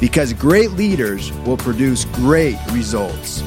because great leaders will produce great results.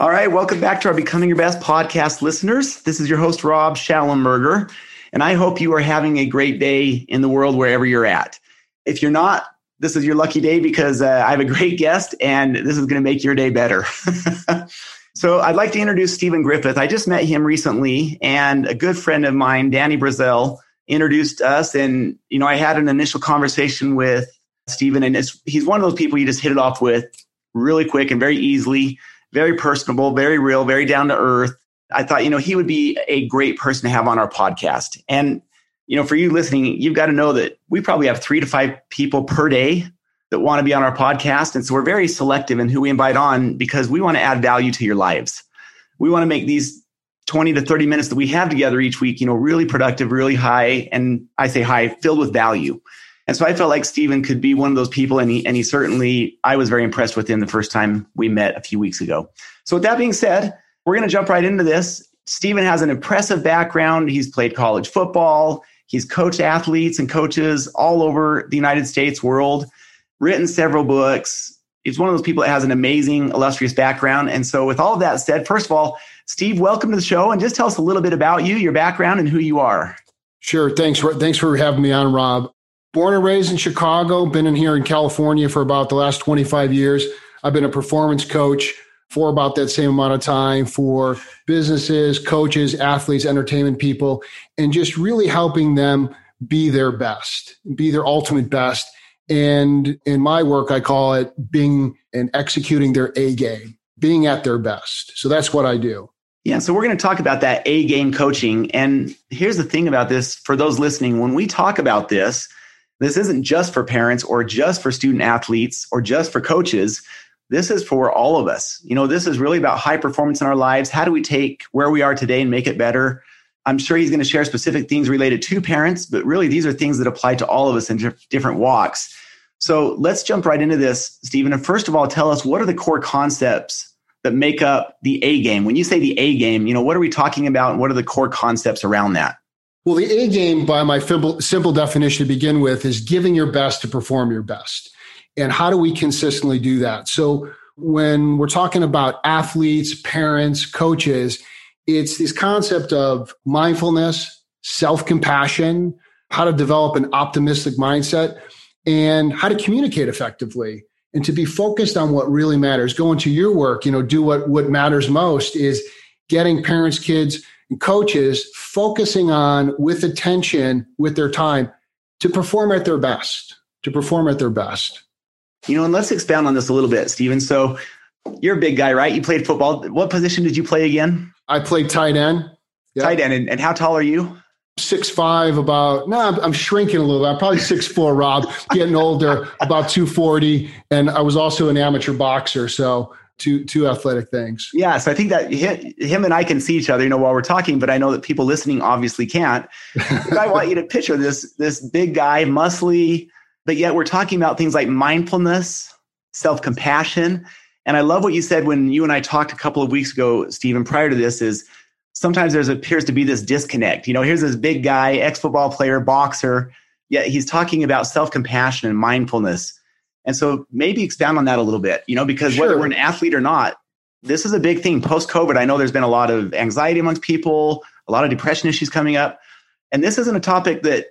All right, welcome back to our Becoming Your Best podcast listeners. This is your host, Rob Shallenberger, and I hope you are having a great day in the world wherever you're at. If you're not, this is your lucky day because uh, I have a great guest and this is going to make your day better. so I'd like to introduce Stephen Griffith. I just met him recently, and a good friend of mine, Danny Brazel, introduced us. And, you know, I had an initial conversation with Stephen, and he's one of those people you just hit it off with really quick and very easily, very personable, very real, very down to earth. I thought, you know, he would be a great person to have on our podcast. And, you know, for you listening, you've got to know that we probably have three to five people per day that want to be on our podcast. And so we're very selective in who we invite on because we want to add value to your lives. We want to make these 20 to 30 minutes that we have together each week, you know, really productive, really high. And I say high, filled with value. And so I felt like Stephen could be one of those people. And he, and he certainly, I was very impressed with him the first time we met a few weeks ago. So with that being said, we're going to jump right into this. Stephen has an impressive background. He's played college football. He's coached athletes and coaches all over the United States, world, written several books. He's one of those people that has an amazing, illustrious background. And so, with all of that said, first of all, Steve, welcome to the show and just tell us a little bit about you, your background, and who you are. Sure. Thanks. Thanks for having me on, Rob. Born and raised in Chicago, been in here in California for about the last 25 years. I've been a performance coach for about that same amount of time for businesses, coaches, athletes, entertainment people, and just really helping them be their best, be their ultimate best. And in my work, I call it being and executing their A game, being at their best. So that's what I do. Yeah, so we're going to talk about that A game coaching. And here's the thing about this for those listening when we talk about this, this isn't just for parents or just for student athletes or just for coaches. This is for all of us. You know, this is really about high performance in our lives. How do we take where we are today and make it better? I'm sure he's going to share specific things related to parents, but really these are things that apply to all of us in different walks. So let's jump right into this, Stephen. And first of all, tell us what are the core concepts that make up the A game. When you say the A game, you know, what are we talking about and what are the core concepts around that? Well, the A game, by my simple, simple definition to begin with, is giving your best to perform your best. And how do we consistently do that? So, when we're talking about athletes, parents, coaches, it's this concept of mindfulness, self compassion, how to develop an optimistic mindset, and how to communicate effectively and to be focused on what really matters. Go into your work, you know, do what, what matters most is getting parents, kids, and coaches focusing on with attention, with their time to perform at their best, to perform at their best. You know, and let's expound on this a little bit, Stephen So you're a big guy, right? You played football. What position did you play again? I played tight end. Yep. Tight end. And, and how tall are you? Six five, about no, I'm, I'm shrinking a little bit. I'm probably six four. Rob, getting older, about two forty, and I was also an amateur boxer, so two two athletic things. Yeah, so I think that him and I can see each other, you know, while we're talking, but I know that people listening obviously can't. I want you to picture this this big guy, muscly, but yet we're talking about things like mindfulness, self compassion, and I love what you said when you and I talked a couple of weeks ago, Stephen. Prior to this, is sometimes there appears to be this disconnect. You know, here's this big guy, ex football player, boxer, yet he's talking about self compassion and mindfulness. And so maybe expound on that a little bit, you know, because sure. whether we're an athlete or not, this is a big thing post COVID. I know there's been a lot of anxiety amongst people, a lot of depression issues coming up. And this isn't a topic that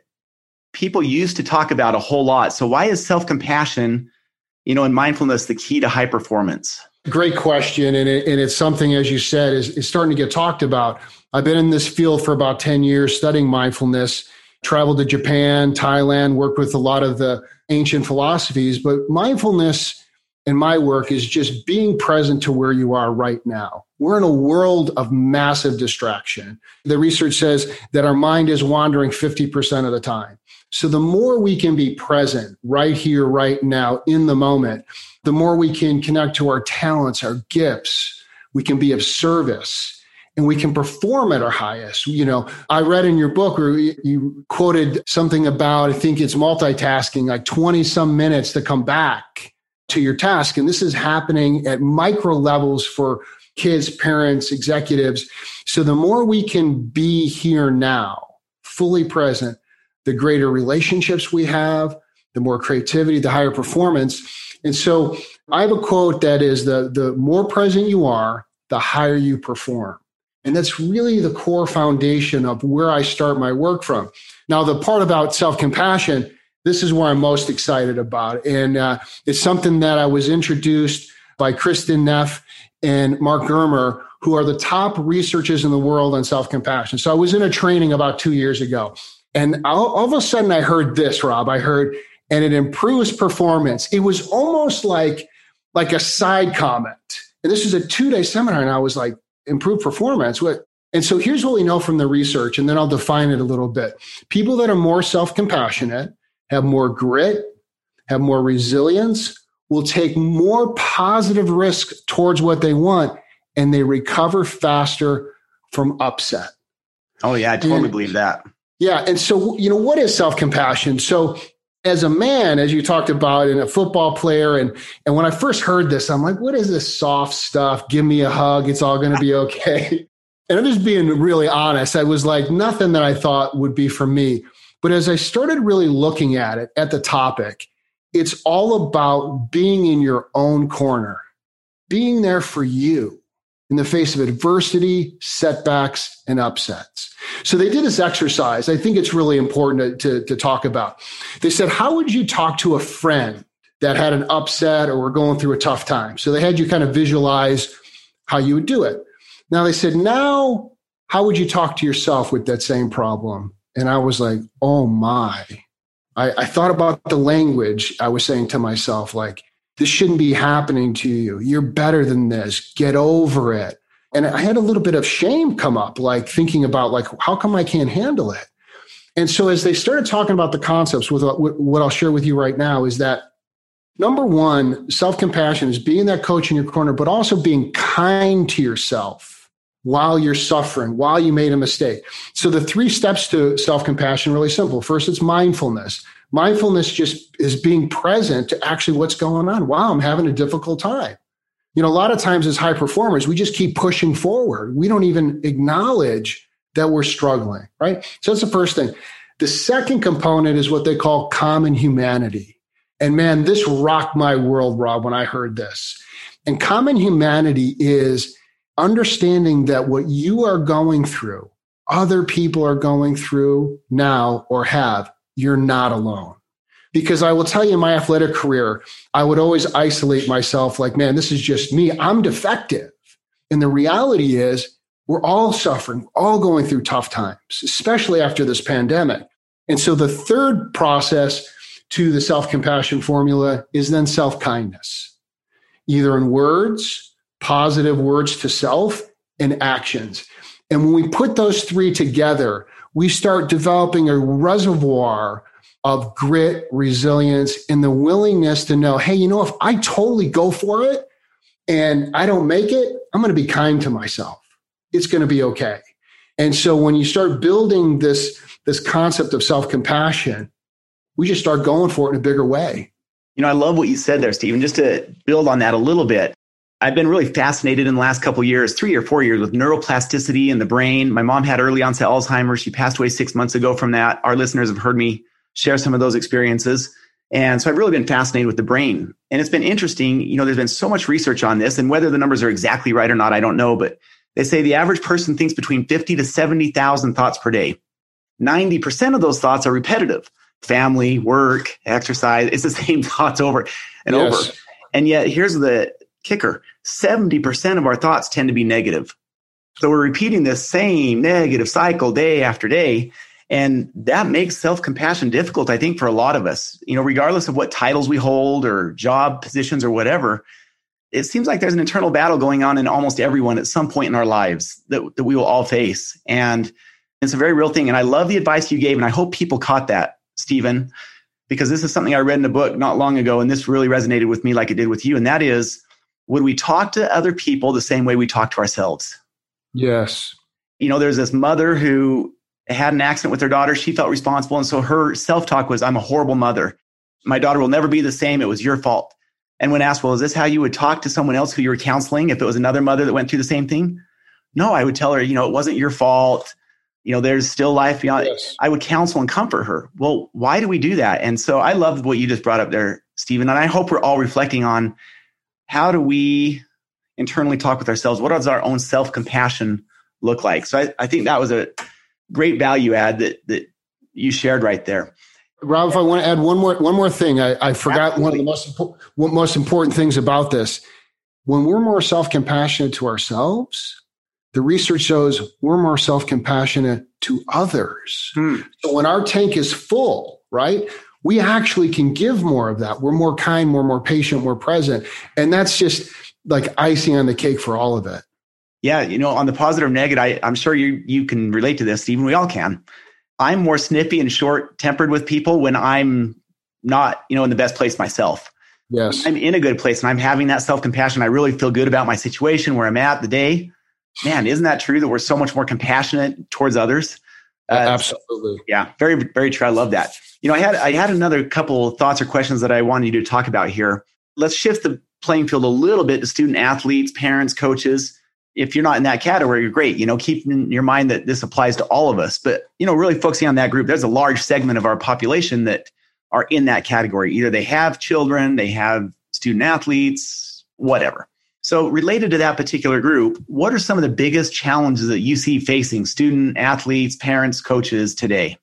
people used to talk about a whole lot. So why is self compassion, you know, and mindfulness the key to high performance? Great question. And, it, and it's something, as you said, is, is starting to get talked about. I've been in this field for about 10 years studying mindfulness, traveled to Japan, Thailand, worked with a lot of the ancient philosophies. But mindfulness in my work is just being present to where you are right now. We're in a world of massive distraction. The research says that our mind is wandering 50% of the time. So the more we can be present right here, right now, in the moment, the more we can connect to our talents, our gifts. We can be of service and we can perform at our highest. You know, I read in your book where you quoted something about, I think it's multitasking, like 20 some minutes to come back to your task. And this is happening at micro levels for kids, parents, executives. So the more we can be here now, fully present, the greater relationships we have, the more creativity, the higher performance. And so I have a quote that is the, the more present you are, the higher you perform. And that's really the core foundation of where I start my work from. Now, the part about self compassion, this is where I'm most excited about. And uh, it's something that I was introduced by Kristin Neff and Mark Germer, who are the top researchers in the world on self compassion. So I was in a training about two years ago. And all, all of a sudden, I heard this, Rob. I heard, and it improves performance. It was almost like, like a side comment. And this was a two day seminar. And I was like, improve performance. What? And so here's what we know from the research, and then I'll define it a little bit. People that are more self compassionate have more grit, have more resilience, will take more positive risk towards what they want, and they recover faster from upset. Oh, yeah, I totally and, believe that. Yeah. And so, you know, what is self compassion? So, as a man, as you talked about, and a football player, and and when I first heard this, I'm like, what is this soft stuff? Give me a hug. It's all going to be okay. and I'm just being really honest. I was like, nothing that I thought would be for me. But as I started really looking at it, at the topic, it's all about being in your own corner, being there for you in the face of adversity, setbacks, and upsets. So they did this exercise. I think it's really important to, to, to, talk about. They said, How would you talk to a friend that had an upset or were going through a tough time? So they had you kind of visualize how you would do it. Now they said, Now, how would you talk to yourself with that same problem? And I was like, Oh my. I, I thought about the language I was saying to myself, like, this shouldn't be happening to you. You're better than this. Get over it. And I had a little bit of shame come up, like thinking about like, how come I can't handle it? And so as they started talking about the concepts with uh, what I'll share with you right now is that number one, self-compassion is being that coach in your corner, but also being kind to yourself while you're suffering, while you made a mistake. So the three steps to self-compassion really simple. First, it's mindfulness. Mindfulness just is being present to actually what's going on. Wow, I'm having a difficult time. You know, a lot of times as high performers, we just keep pushing forward. We don't even acknowledge that we're struggling, right? So that's the first thing. The second component is what they call common humanity. And man, this rocked my world, Rob, when I heard this. And common humanity is understanding that what you are going through, other people are going through now or have you're not alone. Because I will tell you, in my athletic career, I would always isolate myself like, man, this is just me. I'm defective. And the reality is, we're all suffering, all going through tough times, especially after this pandemic. And so the third process to the self compassion formula is then self kindness, either in words, positive words to self, and actions. And when we put those three together, we start developing a reservoir of grit, resilience, and the willingness to know, hey, you know, if I totally go for it and I don't make it, I'm going to be kind to myself. It's going to be okay. And so when you start building this, this concept of self compassion, we just start going for it in a bigger way. You know, I love what you said there, Stephen. Just to build on that a little bit, I've been really fascinated in the last couple years, three or four years, with neuroplasticity in the brain. My mom had early onset Alzheimer's. She passed away six months ago from that. Our listeners have heard me share some of those experiences. And so I've really been fascinated with the brain. And it's been interesting. You know, there's been so much research on this, and whether the numbers are exactly right or not, I don't know. But they say the average person thinks between 50 to 70,000 thoughts per day. 90% of those thoughts are repetitive family, work, exercise. It's the same thoughts over and yes. over. And yet, here's the kicker 70% of our thoughts tend to be negative. So we're repeating this same negative cycle day after day. And that makes self compassion difficult, I think, for a lot of us. You know, regardless of what titles we hold or job positions or whatever, it seems like there's an internal battle going on in almost everyone at some point in our lives that, that we will all face. And it's a very real thing. And I love the advice you gave. And I hope people caught that, Stephen, because this is something I read in a book not long ago. And this really resonated with me like it did with you. And that is, would we talk to other people the same way we talk to ourselves? Yes. You know, there's this mother who had an accident with her daughter. She felt responsible. And so her self talk was, I'm a horrible mother. My daughter will never be the same. It was your fault. And when asked, well, is this how you would talk to someone else who you were counseling if it was another mother that went through the same thing? No, I would tell her, you know, it wasn't your fault. You know, there's still life beyond. Yes. I would counsel and comfort her. Well, why do we do that? And so I love what you just brought up there, Stephen. And I hope we're all reflecting on how do we internally talk with ourselves? What does our own self compassion look like? So I, I think that was a great value add that, that you shared right there. Rob, if I want to add one more one more thing, I, I forgot Absolutely. one of the most important, most important things about this. When we're more self compassionate to ourselves, the research shows we're more self compassionate to others. Hmm. So when our tank is full, right, we actually can give more of that. We're more kind, more more patient, more present, and that's just like icing on the cake for all of it. Yeah, you know, on the positive negative, I, I'm sure you you can relate to this, Stephen We all can. I'm more snippy and short tempered with people when I'm not, you know, in the best place myself. Yes. I'm in a good place and I'm having that self compassion. I really feel good about my situation where I'm at the day. Man, isn't that true that we're so much more compassionate towards others? Uh, Absolutely. So, yeah, very, very true. I love that. You know, I had I had another couple thoughts or questions that I wanted you to talk about here. Let's shift the playing field a little bit to student athletes, parents, coaches if you're not in that category, you're great. You know, keep in your mind that this applies to all of us. But, you know, really focusing on that group, there's a large segment of our population that are in that category. Either they have children, they have student athletes, whatever. So, related to that particular group, what are some of the biggest challenges that you see facing student athletes, parents, coaches today?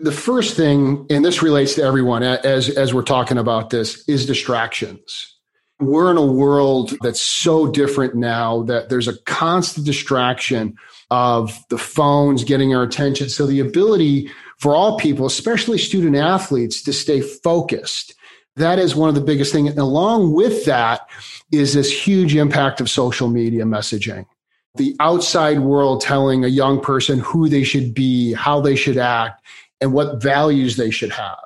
The first thing, and this relates to everyone as, as we're talking about this, is distractions. We're in a world that's so different now that there's a constant distraction of the phones getting our attention. So the ability for all people, especially student athletes, to stay focused. That is one of the biggest things. Along with that is this huge impact of social media messaging. The outside world telling a young person who they should be, how they should act, and what values they should have.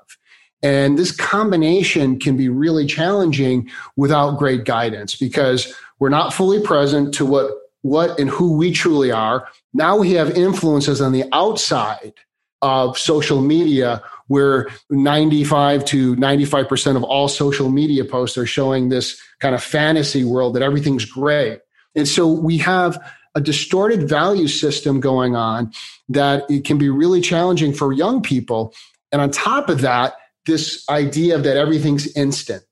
And this combination can be really challenging without great guidance because we're not fully present to what, what and who we truly are. Now we have influences on the outside of social media where 95 to 95% of all social media posts are showing this kind of fantasy world that everything's great. And so we have a distorted value system going on that it can be really challenging for young people. And on top of that, this idea that everything's instant.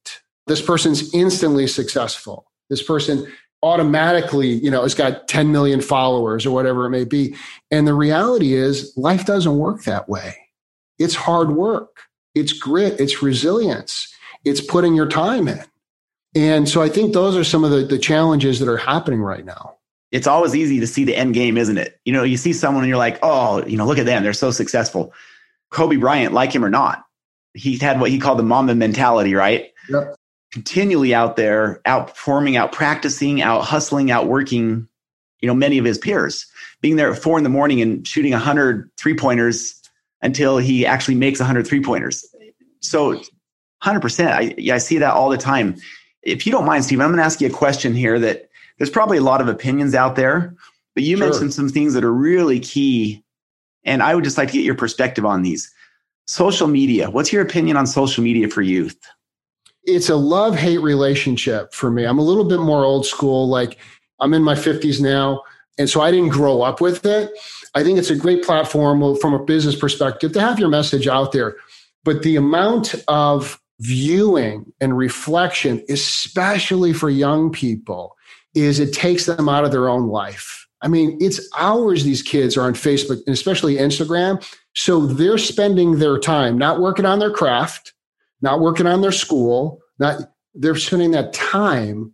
This person's instantly successful. This person automatically, you know, has got 10 million followers or whatever it may be. And the reality is life doesn't work that way. It's hard work. It's grit. It's resilience. It's putting your time in. And so I think those are some of the, the challenges that are happening right now. It's always easy to see the end game, isn't it? You know, you see someone and you're like, oh, you know, look at them. They're so successful. Kobe Bryant, like him or not, he had what he called the Mamba mentality, right? Yep. Continually out there, out performing, out practicing, out hustling, out working, you know, many of his peers. Being there at four in the morning and shooting 100 three pointers until he actually makes 100 three pointers. So 100%. I, I see that all the time. If you don't mind, Steve, I'm going to ask you a question here that there's probably a lot of opinions out there, but you sure. mentioned some things that are really key. And I would just like to get your perspective on these. Social media. What's your opinion on social media for youth? It's a love hate relationship for me. I'm a little bit more old school. Like I'm in my 50s now. And so I didn't grow up with it. I think it's a great platform from a business perspective to have your message out there. But the amount of viewing and reflection, especially for young people, is it takes them out of their own life. I mean, it's hours these kids are on Facebook and especially Instagram so they're spending their time not working on their craft, not working on their school, not they're spending that time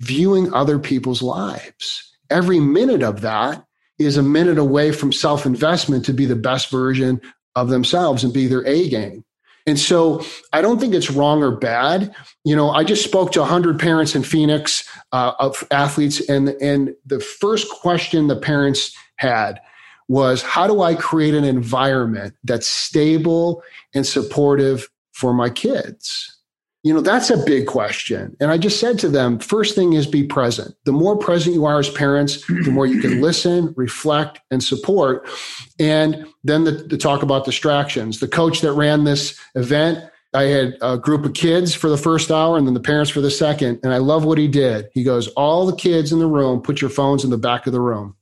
viewing other people's lives. Every minute of that is a minute away from self investment to be the best version of themselves and be their A game. And so I don't think it's wrong or bad. You know, I just spoke to 100 parents in Phoenix uh, of athletes, and, and the first question the parents had was how do I create an environment that's stable and supportive for my kids? You know, that's a big question. And I just said to them, first thing is be present. The more present you are as parents, the more you can listen, reflect, and support. And then the, the talk about distractions. The coach that ran this event, I had a group of kids for the first hour and then the parents for the second. And I love what he did. He goes, All the kids in the room, put your phones in the back of the room.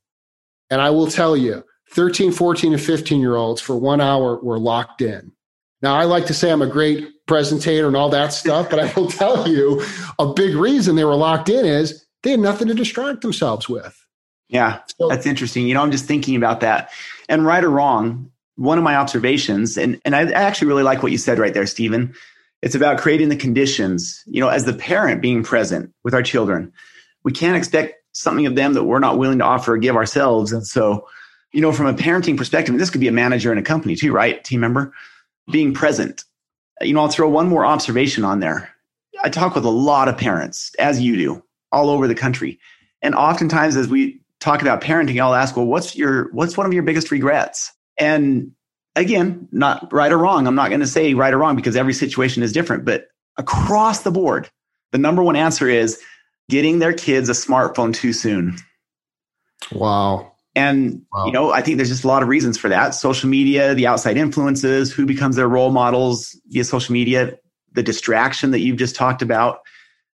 And I will tell you, 13, 14, and 15 year olds for one hour were locked in. Now, I like to say I'm a great presentator and all that stuff, but I will tell you a big reason they were locked in is they had nothing to distract themselves with. Yeah, so, that's interesting. You know, I'm just thinking about that. And right or wrong, one of my observations, and, and I actually really like what you said right there, Stephen. It's about creating the conditions, you know, as the parent being present with our children. We can't expect something of them that we're not willing to offer or give ourselves. And so, you know, from a parenting perspective, this could be a manager in a company too, right? Team member being present. You know, I'll throw one more observation on there. I talk with a lot of parents, as you do, all over the country. And oftentimes as we talk about parenting, I'll ask, well, what's your what's one of your biggest regrets? And again, not right or wrong. I'm not going to say right or wrong because every situation is different, but across the board, the number one answer is getting their kids a smartphone too soon. Wow. And, wow. you know, I think there's just a lot of reasons for that. Social media, the outside influences, who becomes their role models via social media, the distraction that you've just talked about.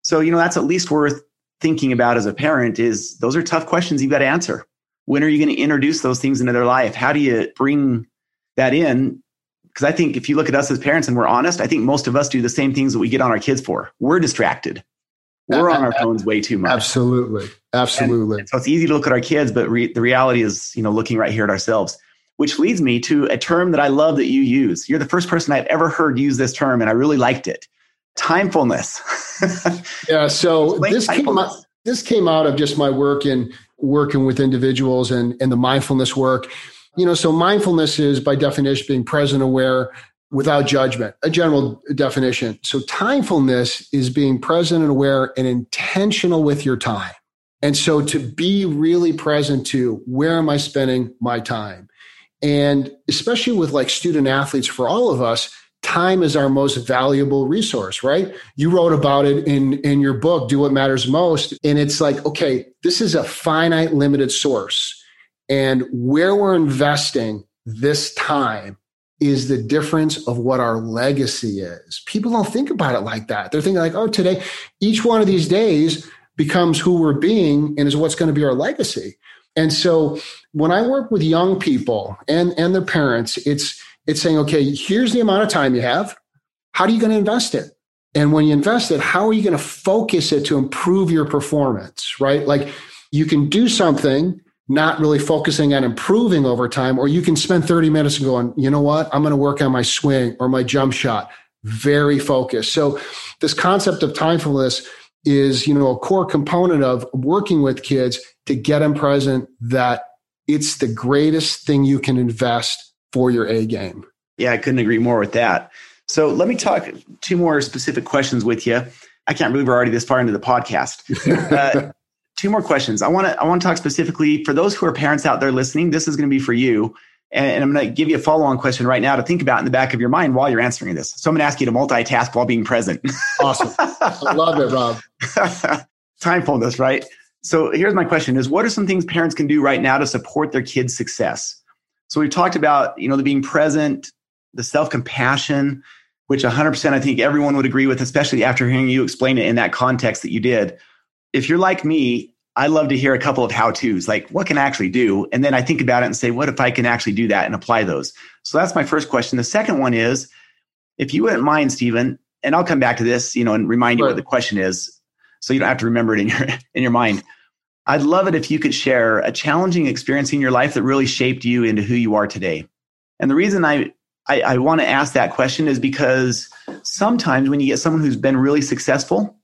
So, you know, that's at least worth thinking about as a parent is those are tough questions you've got to answer. When are you going to introduce those things into their life? How do you bring that in? Because I think if you look at us as parents and we're honest, I think most of us do the same things that we get on our kids for. We're distracted. We're on our phones way too much. Absolutely. Absolutely. And so it's easy to look at our kids, but re- the reality is, you know, looking right here at ourselves, which leads me to a term that I love that you use. You're the first person I've ever heard use this term, and I really liked it. Timefulness. yeah. So this came, out, this came out of just my work in working with individuals and, and the mindfulness work. You know, so mindfulness is by definition being present, aware, without judgment, a general definition. So timefulness is being present and aware and intentional with your time. And so to be really present to where am I spending my time? And especially with like student athletes, for all of us, time is our most valuable resource, right? You wrote about it in, in your book, Do What Matters Most. And it's like, okay, this is a finite, limited source. And where we're investing this time is the difference of what our legacy is. People don't think about it like that. They're thinking like, oh, today, each one of these days becomes who we're being and is what's going to be our legacy. And so when I work with young people and, and their parents, it's it's saying, okay, here's the amount of time you have. How are you going to invest it? And when you invest it, how are you going to focus it to improve your performance? Right? Like you can do something not really focusing on improving over time, or you can spend 30 minutes and going, you know what? I'm going to work on my swing or my jump shot. Very focused. So this concept of timefulness is, you know, a core component of working with kids to get them present that it's the greatest thing you can invest for your A game. Yeah, I couldn't agree more with that. So let me talk two more specific questions with you. I can't believe we're already this far into the podcast. Uh, two more questions. I want to I want to talk specifically for those who are parents out there listening. This is going to be for you, and, and I'm going to give you a follow on question right now to think about in the back of your mind while you're answering this. So I'm going to ask you to multitask while being present. awesome, I love it, Rob. Timefulness, right? So here's my question: Is what are some things parents can do right now to support their kids' success? So we've talked about you know the being present, the self compassion, which 100% I think everyone would agree with, especially after hearing you explain it in that context that you did. If you're like me, I love to hear a couple of how to's, like what can I actually do? And then I think about it and say, what if I can actually do that and apply those? So that's my first question. The second one is, if you wouldn't mind, Stephen, and I'll come back to this, you know, and remind you what the question is, so you don't have to remember it in your in your mind. I'd love it if you could share a challenging experience in your life that really shaped you into who you are today. And the reason I I, I want to ask that question is because sometimes when you get someone who's been really successful,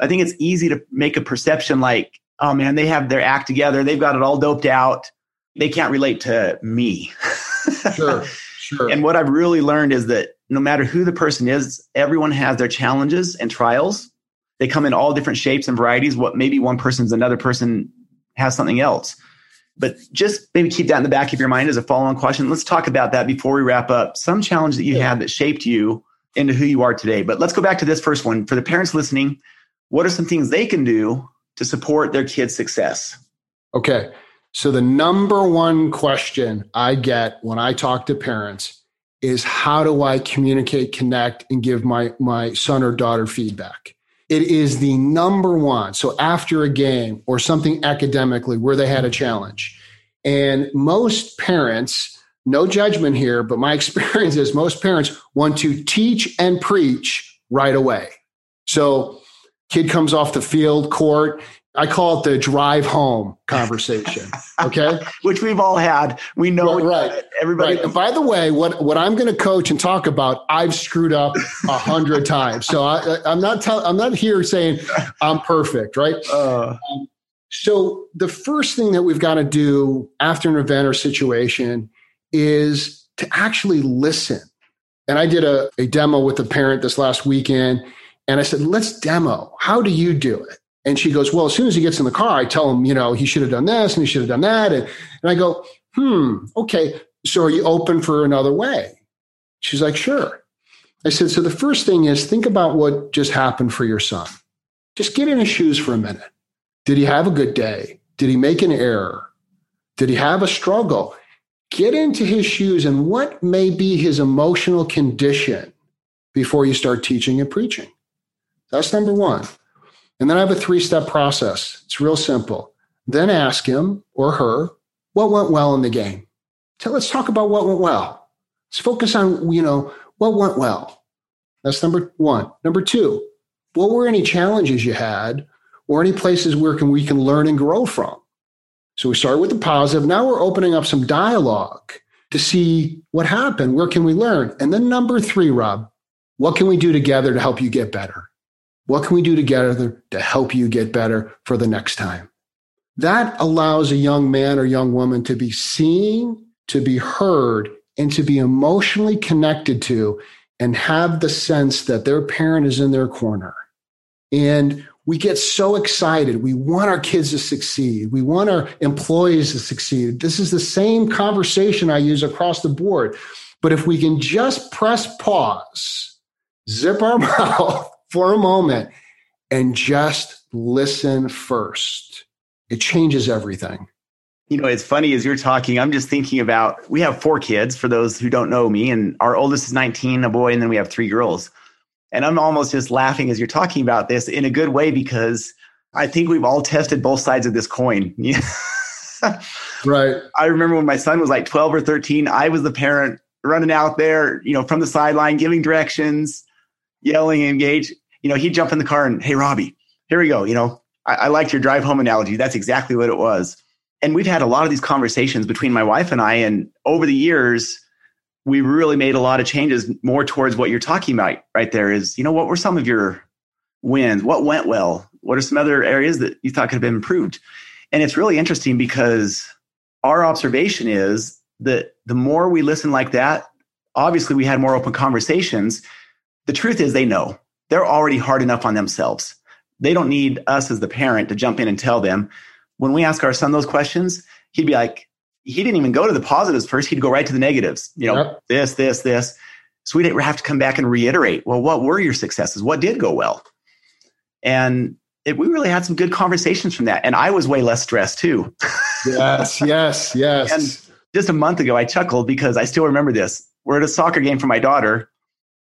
I think it's easy to make a perception like oh man, they have their act together. They've got it all doped out. They can't relate to me. sure, sure. And what I've really learned is that no matter who the person is, everyone has their challenges and trials. They come in all different shapes and varieties. What maybe one person's another person has something else. But just maybe keep that in the back of your mind as a follow on question. Let's talk about that before we wrap up. Some challenge that you yeah. had that shaped you into who you are today. But let's go back to this first one. For the parents listening, what are some things they can do to support their kids' success? Okay. So, the number one question I get when I talk to parents is how do I communicate, connect, and give my, my son or daughter feedback? It is the number one. So, after a game or something academically where they had a challenge, and most parents, no judgment here, but my experience is most parents want to teach and preach right away. So, kid comes off the field court I call it the drive home conversation. Okay. Which we've all had. We know right. right. everybody. Right. And by the way, what, what I'm going to coach and talk about, I've screwed up a hundred times. So I, am not telling, I'm not here saying I'm perfect. Right. Uh, um, so the first thing that we've got to do after an event or situation is to actually listen. And I did a, a demo with a parent this last weekend and I said, let's demo. How do you do it? And she goes, Well, as soon as he gets in the car, I tell him, you know, he should have done this and he should have done that. And, and I go, Hmm, okay. So are you open for another way? She's like, Sure. I said, So the first thing is think about what just happened for your son. Just get in his shoes for a minute. Did he have a good day? Did he make an error? Did he have a struggle? Get into his shoes and what may be his emotional condition before you start teaching and preaching. That's number one. And then I have a three step process. It's real simple. Then ask him or her what went well in the game. So let's talk about what went well. Let's focus on, you know, what went well. That's number one. Number two, what were any challenges you had or any places where can we can learn and grow from? So we started with the positive. Now we're opening up some dialogue to see what happened. Where can we learn? And then number three, Rob, what can we do together to help you get better? What can we do together to help you get better for the next time? That allows a young man or young woman to be seen, to be heard, and to be emotionally connected to and have the sense that their parent is in their corner. And we get so excited. We want our kids to succeed. We want our employees to succeed. This is the same conversation I use across the board. But if we can just press pause, zip our mouth, for a moment and just listen first. It changes everything. You know, it's funny as you're talking, I'm just thinking about we have four kids for those who don't know me, and our oldest is 19, a boy, and then we have three girls. And I'm almost just laughing as you're talking about this in a good way because I think we've all tested both sides of this coin. right. I remember when my son was like 12 or 13, I was the parent running out there, you know, from the sideline, giving directions, yelling, engage you know, he'd jump in the car and, hey, Robbie, here we go. You know, I, I liked your drive home analogy. That's exactly what it was. And we've had a lot of these conversations between my wife and I. And over the years, we really made a lot of changes more towards what you're talking about right there is, you know, what were some of your wins? What went well? What are some other areas that you thought could have been improved? And it's really interesting because our observation is that the more we listen like that, obviously we had more open conversations. The truth is they know they're already hard enough on themselves. They don't need us as the parent to jump in and tell them. When we ask our son those questions, he'd be like, he didn't even go to the positives first. He'd go right to the negatives. You know, yep. this, this, this. So we'd have to come back and reiterate, well, what were your successes? What did go well? And it, we really had some good conversations from that. And I was way less stressed too. yes, yes, yes. And just a month ago, I chuckled because I still remember this. We're at a soccer game for my daughter,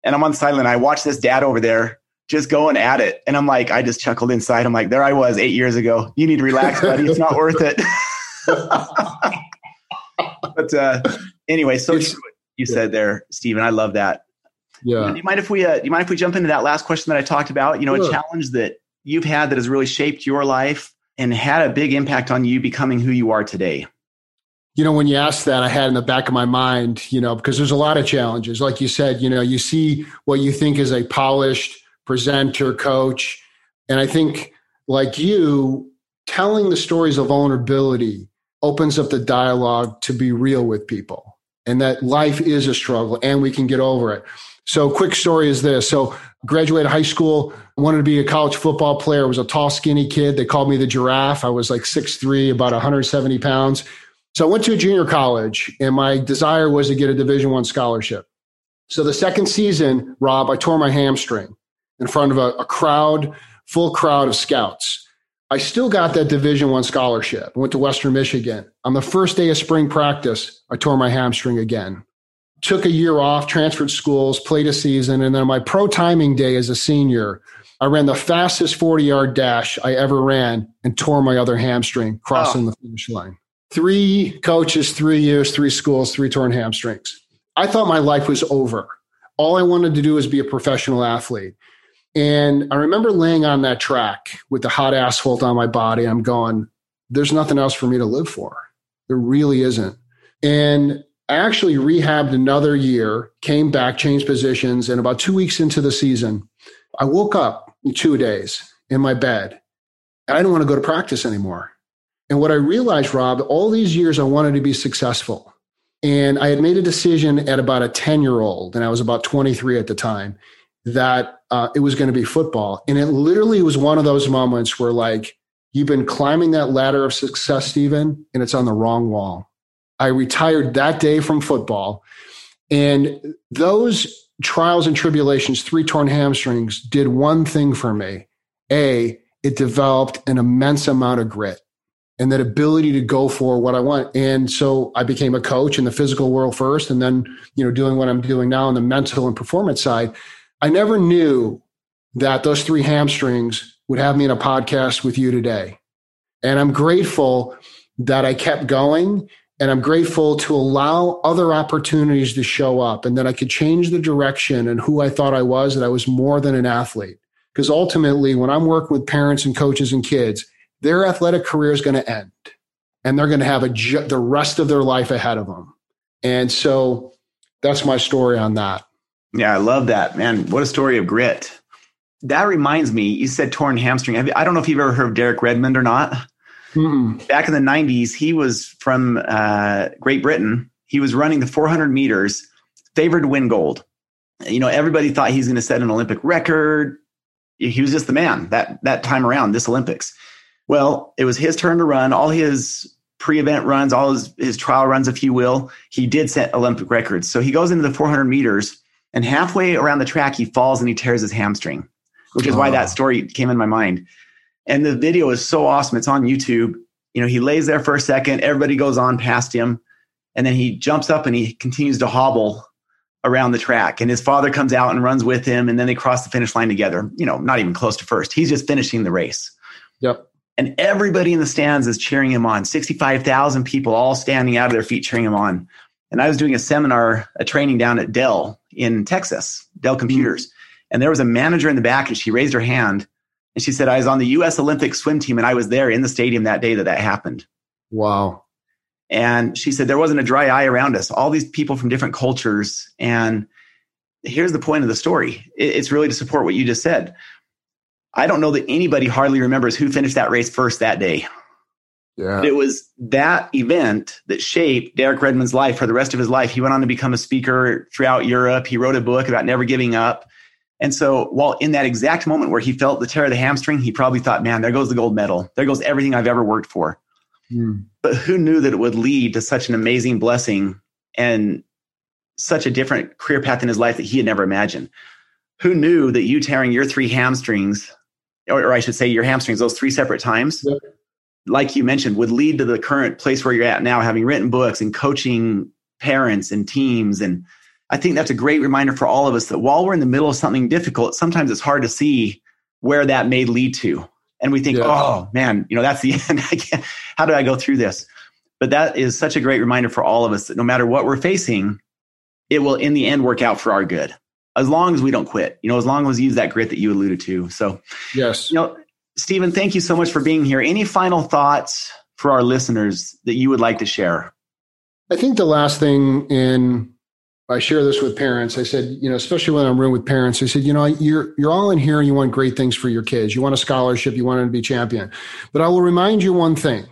and I'm on the sideline. I watch this dad over there just going at it. And I'm like, I just chuckled inside. I'm like, there I was eight years ago. You need to relax, buddy. It's not worth it. but uh, anyway, so you yeah. said there, Stephen. I love that. Yeah. Do you mind if we uh, do you mind if we jump into that last question that I talked about? You know, sure. a challenge that you've had that has really shaped your life and had a big impact on you becoming who you are today you know, when you asked that, I had in the back of my mind, you know, because there's a lot of challenges. Like you said, you know, you see what you think is a polished presenter, coach. And I think, like you, telling the stories of vulnerability opens up the dialogue to be real with people. and that life is a struggle and we can get over it. So, quick story is this. So, graduated high school, wanted to be a college football player. Was a tall, skinny kid. They called me the giraffe. I was like 6'3, about 170 pounds. So I went to a junior college and my desire was to get a division one scholarship. So the second season, Rob, I tore my hamstring in front of a, a crowd, full crowd of scouts. I still got that division one scholarship. I went to Western Michigan. On the first day of spring practice, I tore my hamstring again took a year off, transferred schools, played a season. And then my pro timing day as a senior, I ran the fastest 40 yard dash I ever ran and tore my other hamstring crossing oh. the finish line. Three coaches, three years, three schools, three torn hamstrings. I thought my life was over. All I wanted to do was be a professional athlete. And I remember laying on that track with the hot asphalt on my body. I'm going, there's nothing else for me to live for. There really isn't. And I actually rehabbed another year, came back, changed positions, and about two weeks into the season, I woke up two days in my bed and I didn't want to go to practice anymore. And what I realized, Rob, all these years I wanted to be successful. And I had made a decision at about a 10 year old, and I was about 23 at the time, that uh, it was going to be football. And it literally was one of those moments where, like, you've been climbing that ladder of success, Stephen, and it's on the wrong wall. I retired that day from football. And those trials and tribulations, three torn hamstrings, did one thing for me. A, it developed an immense amount of grit and that ability to go for what I want. And so I became a coach in the physical world first, and then, you know, doing what I'm doing now on the mental and performance side. I never knew that those three hamstrings would have me in a podcast with you today. And I'm grateful that I kept going and I'm grateful to allow other opportunities to show up and that I could change the direction and who I thought I was, that I was more than an athlete. Because ultimately, when I'm working with parents and coaches and kids, their athletic career is going to end and they're going to have a ju- the rest of their life ahead of them. And so that's my story on that. Yeah, I love that, man. What a story of grit. That reminds me, you said torn hamstring. I don't know if you've ever heard of Derek Redmond or not. Mm-mm. Back in the 90s, he was from uh, Great Britain. He was running the 400 meters, favored to win gold. You know, everybody thought he's going to set an Olympic record. He was just the man that that time around this Olympics. Well, it was his turn to run. All his pre-event runs, all his, his trial runs, if you will, he did set Olympic records. So he goes into the 400 meters, and halfway around the track, he falls and he tears his hamstring, which is oh. why that story came in my mind. And the video is so awesome. It's on YouTube. You know, he lays there for a second, everybody goes on past him, and then he jumps up and he continues to hobble around the track. And his father comes out and runs with him, and then they cross the finish line together. You know, not even close to first. He's just finishing the race. Yep. And everybody in the stands is cheering him on. 65,000 people all standing out of their feet cheering him on. And I was doing a seminar, a training down at Dell in Texas, Dell Computers. Mm-hmm. And there was a manager in the back, and she raised her hand and she said, I was on the US Olympic swim team and I was there in the stadium that day that that happened. Wow. And she said, there wasn't a dry eye around us, all these people from different cultures. And here's the point of the story it's really to support what you just said. I don't know that anybody hardly remembers who finished that race first that day. Yeah. It was that event that shaped Derek Redmond's life for the rest of his life. He went on to become a speaker throughout Europe. He wrote a book about never giving up. And so, while in that exact moment where he felt the tear of the hamstring, he probably thought, man, there goes the gold medal. There goes everything I've ever worked for. Mm. But who knew that it would lead to such an amazing blessing and such a different career path in his life that he had never imagined? Who knew that you tearing your three hamstrings, or, I should say your hamstrings, those three separate times, yep. like you mentioned, would lead to the current place where you're at now, having written books and coaching parents and teams and I think that's a great reminder for all of us that while we're in the middle of something difficult, sometimes it's hard to see where that may lead to. And we think, yeah. oh man, you know, that's the end. I can't, how do I go through this? But that is such a great reminder for all of us that no matter what we're facing, it will in the end work out for our good. As long as we don't quit, you know, as long as we use that grit that you alluded to. So, yes, you know, Stephen, thank you so much for being here. Any final thoughts for our listeners that you would like to share? I think the last thing in I share this with parents. I said, you know, especially when I'm room with parents, I said, you know, you're you're all in here and you want great things for your kids. You want a scholarship, you want them to be champion. But I will remind you one thing.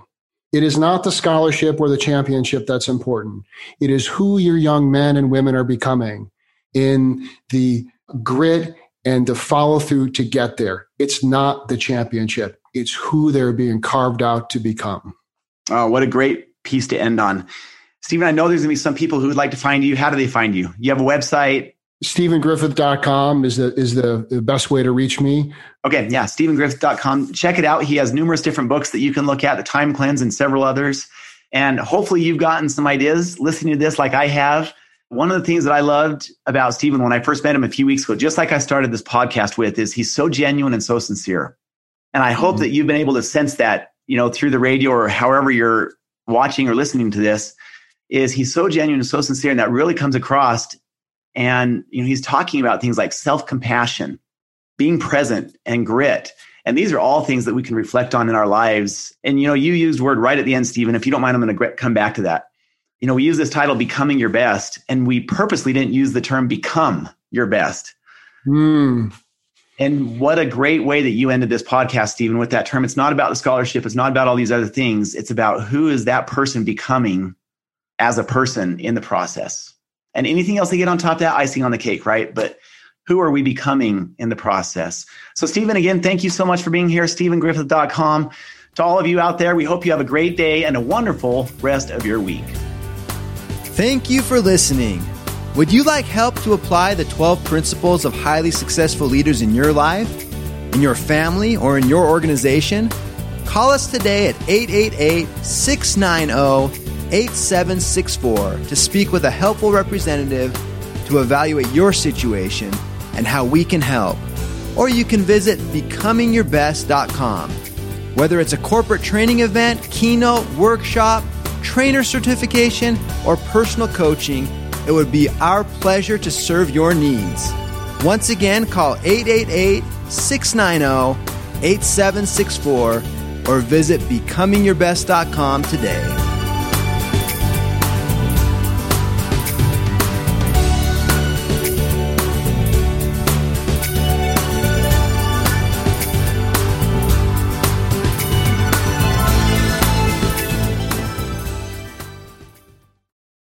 It is not the scholarship or the championship that's important. It is who your young men and women are becoming in the grit and the follow through to get there. It's not the championship. It's who they're being carved out to become. Oh, what a great piece to end on. Stephen, I know there's going to be some people who would like to find you. How do they find you? You have a website? StephenGriffith.com is the is the, the best way to reach me. Okay, yeah, StephenGriffith.com. Check it out. He has numerous different books that you can look at, The Time Cleanse and several others. And hopefully you've gotten some ideas listening to this like I have. One of the things that I loved about Stephen when I first met him a few weeks ago, just like I started this podcast with, is he's so genuine and so sincere. And I hope mm-hmm. that you've been able to sense that, you know, through the radio or however you're watching or listening to this, is he's so genuine and so sincere, and that really comes across. And you know, he's talking about things like self-compassion, being present, and grit. And these are all things that we can reflect on in our lives. And you know, you used word right at the end, Stephen. If you don't mind, I'm going to come back to that. You know, we use this title, "Becoming Your Best," and we purposely didn't use the term "become your best." Mm. And what a great way that you ended this podcast, Stephen, with that term. It's not about the scholarship. It's not about all these other things. It's about who is that person becoming as a person in the process. And anything else they get on top of that, icing on the cake, right? But who are we becoming in the process? So, Stephen, again, thank you so much for being here. StephenGriffith.com. To all of you out there, we hope you have a great day and a wonderful rest of your week. Thank you for listening. Would you like help to apply the 12 principles of highly successful leaders in your life, in your family, or in your organization? Call us today at 888 690 8764 to speak with a helpful representative to evaluate your situation and how we can help. Or you can visit becomingyourbest.com. Whether it's a corporate training event, keynote, workshop, trainer certification, or personal coaching, it would be our pleasure to serve your needs. Once again, call 888 690 8764 or visit becomingyourbest.com today.